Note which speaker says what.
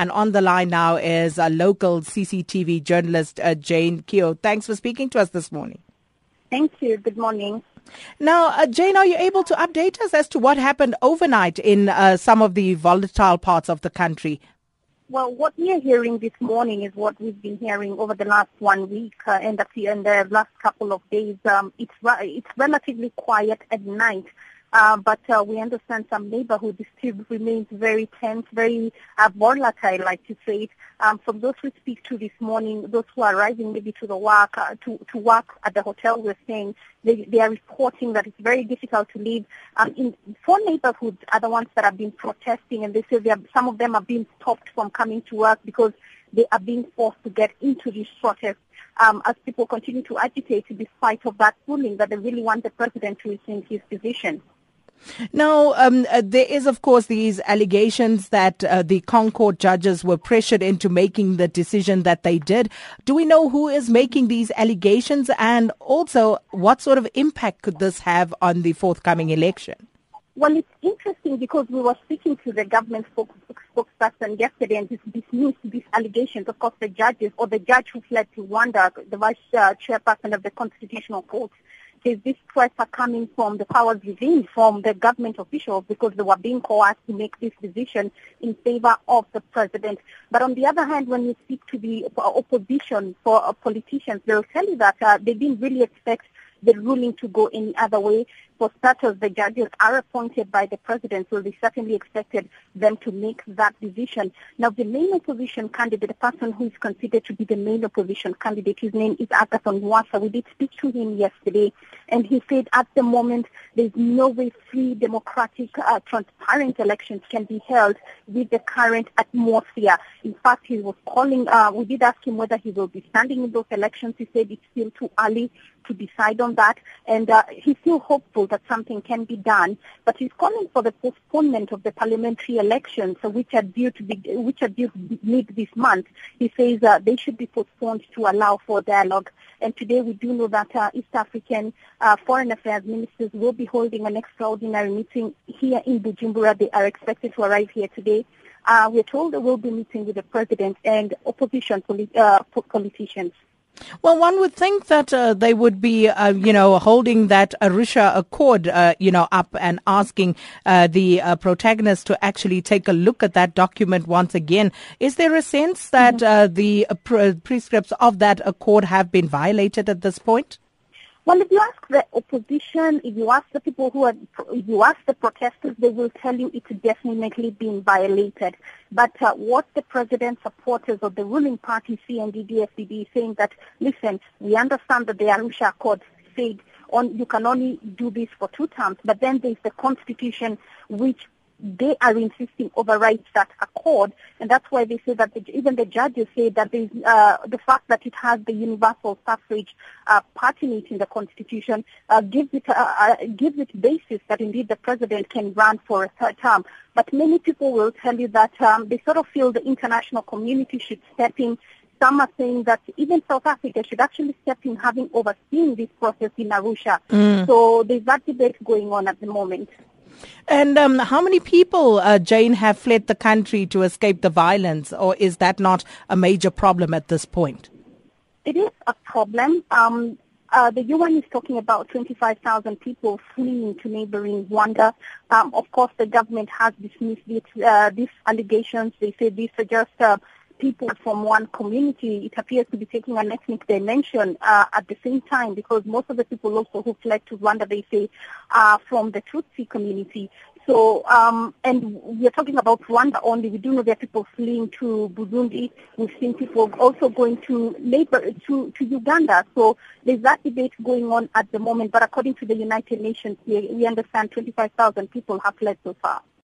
Speaker 1: And on the line now is a local CCTV journalist, uh, Jane Keogh. Thanks for speaking to us this morning.
Speaker 2: Thank you. Good morning.
Speaker 1: Now, uh, Jane, are you able to update us as to what happened overnight in uh, some of the volatile parts of the country?
Speaker 2: Well, what we are hearing this morning is what we've been hearing over the last one week uh, and, the, and the last couple of days. Um, it's, it's relatively quiet at night. Uh, but uh, we understand some neighborhood still remains very tense, very uh, volatile, like you say it. Um, from those we speak to this morning, those who are arriving maybe to the work, uh, to, to work at the hotel, we're saying they, they are reporting that it's very difficult to live. Um, in four neighborhoods are the ones that have been protesting, and they say they are, some of them are being stopped from coming to work because they are being forced to get into these protests um, as people continue to agitate despite of that ruling that they really want the president to rescind his position.
Speaker 1: Now, um, uh, there is, of course, these allegations that uh, the ConCourt judges were pressured into making the decision that they did. Do we know who is making these allegations and also what sort of impact could this have on the forthcoming election?
Speaker 2: Well, it's interesting because we were speaking to the government spokesperson yesterday and this dismissed these allegations. Of course, the judges or the judge who fled to Rwanda, the vice uh, chairperson of the Constitutional Court, says these threats are coming from the powers within, from the government officials, because they were being coerced to make this decision in favor of the president. But on the other hand, when you speak to the opposition for uh, politicians, they'll tell you that uh, they didn't really expect the ruling to go any other way. For starters, the judges are appointed by the president, so they certainly expected them to make that decision. Now, the main opposition candidate, the person who is considered to be the main opposition candidate, his name is Agathon Rwasa. We did speak to him yesterday, and he said at the moment there's no way free, democratic, uh, transparent elections can be held with the current atmosphere. In fact, he was calling, uh, we did ask him whether he will be standing in those elections. He said it's still too early to decide on that, and uh, he's still hopeful that something can be done. But he's calling for the postponement of the parliamentary elections, which are due to be which are due to mid this month. He says uh, they should be postponed to allow for dialogue. And today we do know that uh, East African uh, foreign affairs ministers will be holding an extraordinary meeting here in Bujumbura. They are expected to arrive here today. Uh, we're told they will be meeting with the president and opposition polit- uh, politicians.
Speaker 1: Well, one would think that uh, they would be, uh, you know, holding that Arusha Accord, uh, you know, up and asking uh, the uh, protagonists to actually take a look at that document once again. Is there a sense that mm-hmm. Uh, the pre- prescripts of that accord have been violated at this point?
Speaker 2: Well, if you ask the opposition, if you ask the people who are, if you ask the protesters, they will tell you it's definitely being violated. But uh, what the president's supporters of the ruling party, CNDD-FDD, is saying that, listen, we understand that the Arusha Accord said on, you can only do this for two terms, but then there's the constitution which they are insisting overrides that accord, and that's why they say that the, even the judges say that uh, the fact that it has the universal suffrage uh, part in it in the constitution uh, gives it uh, uh, gives it basis that indeed the president can run for a third term. But many people will tell you that um, they sort of feel the international community should step in some are saying that even South Africa should actually step in having overseen this process in Arusha. Mm. So there's that debate going on at the moment.
Speaker 1: And um, how many people, uh, Jane, have fled the country to escape the violence, or is that not a major problem at this point?
Speaker 2: It is a problem. Um, uh, the UN is talking about 25,000 people fleeing to neighboring Rwanda. Um, of course, the government has dismissed it, uh, these allegations. They say these are just people from one community, it appears to be taking an ethnic dimension uh, at the same time because most of the people also who fled to Rwanda, they say, are from the Tutsi community. So, um, and we're talking about Rwanda only. We do know there are people fleeing to Burundi. We've seen people also going to neighbor to, to Uganda. So there's that debate going on at the moment. But according to the United Nations, we, we understand 25,000 people have fled so far.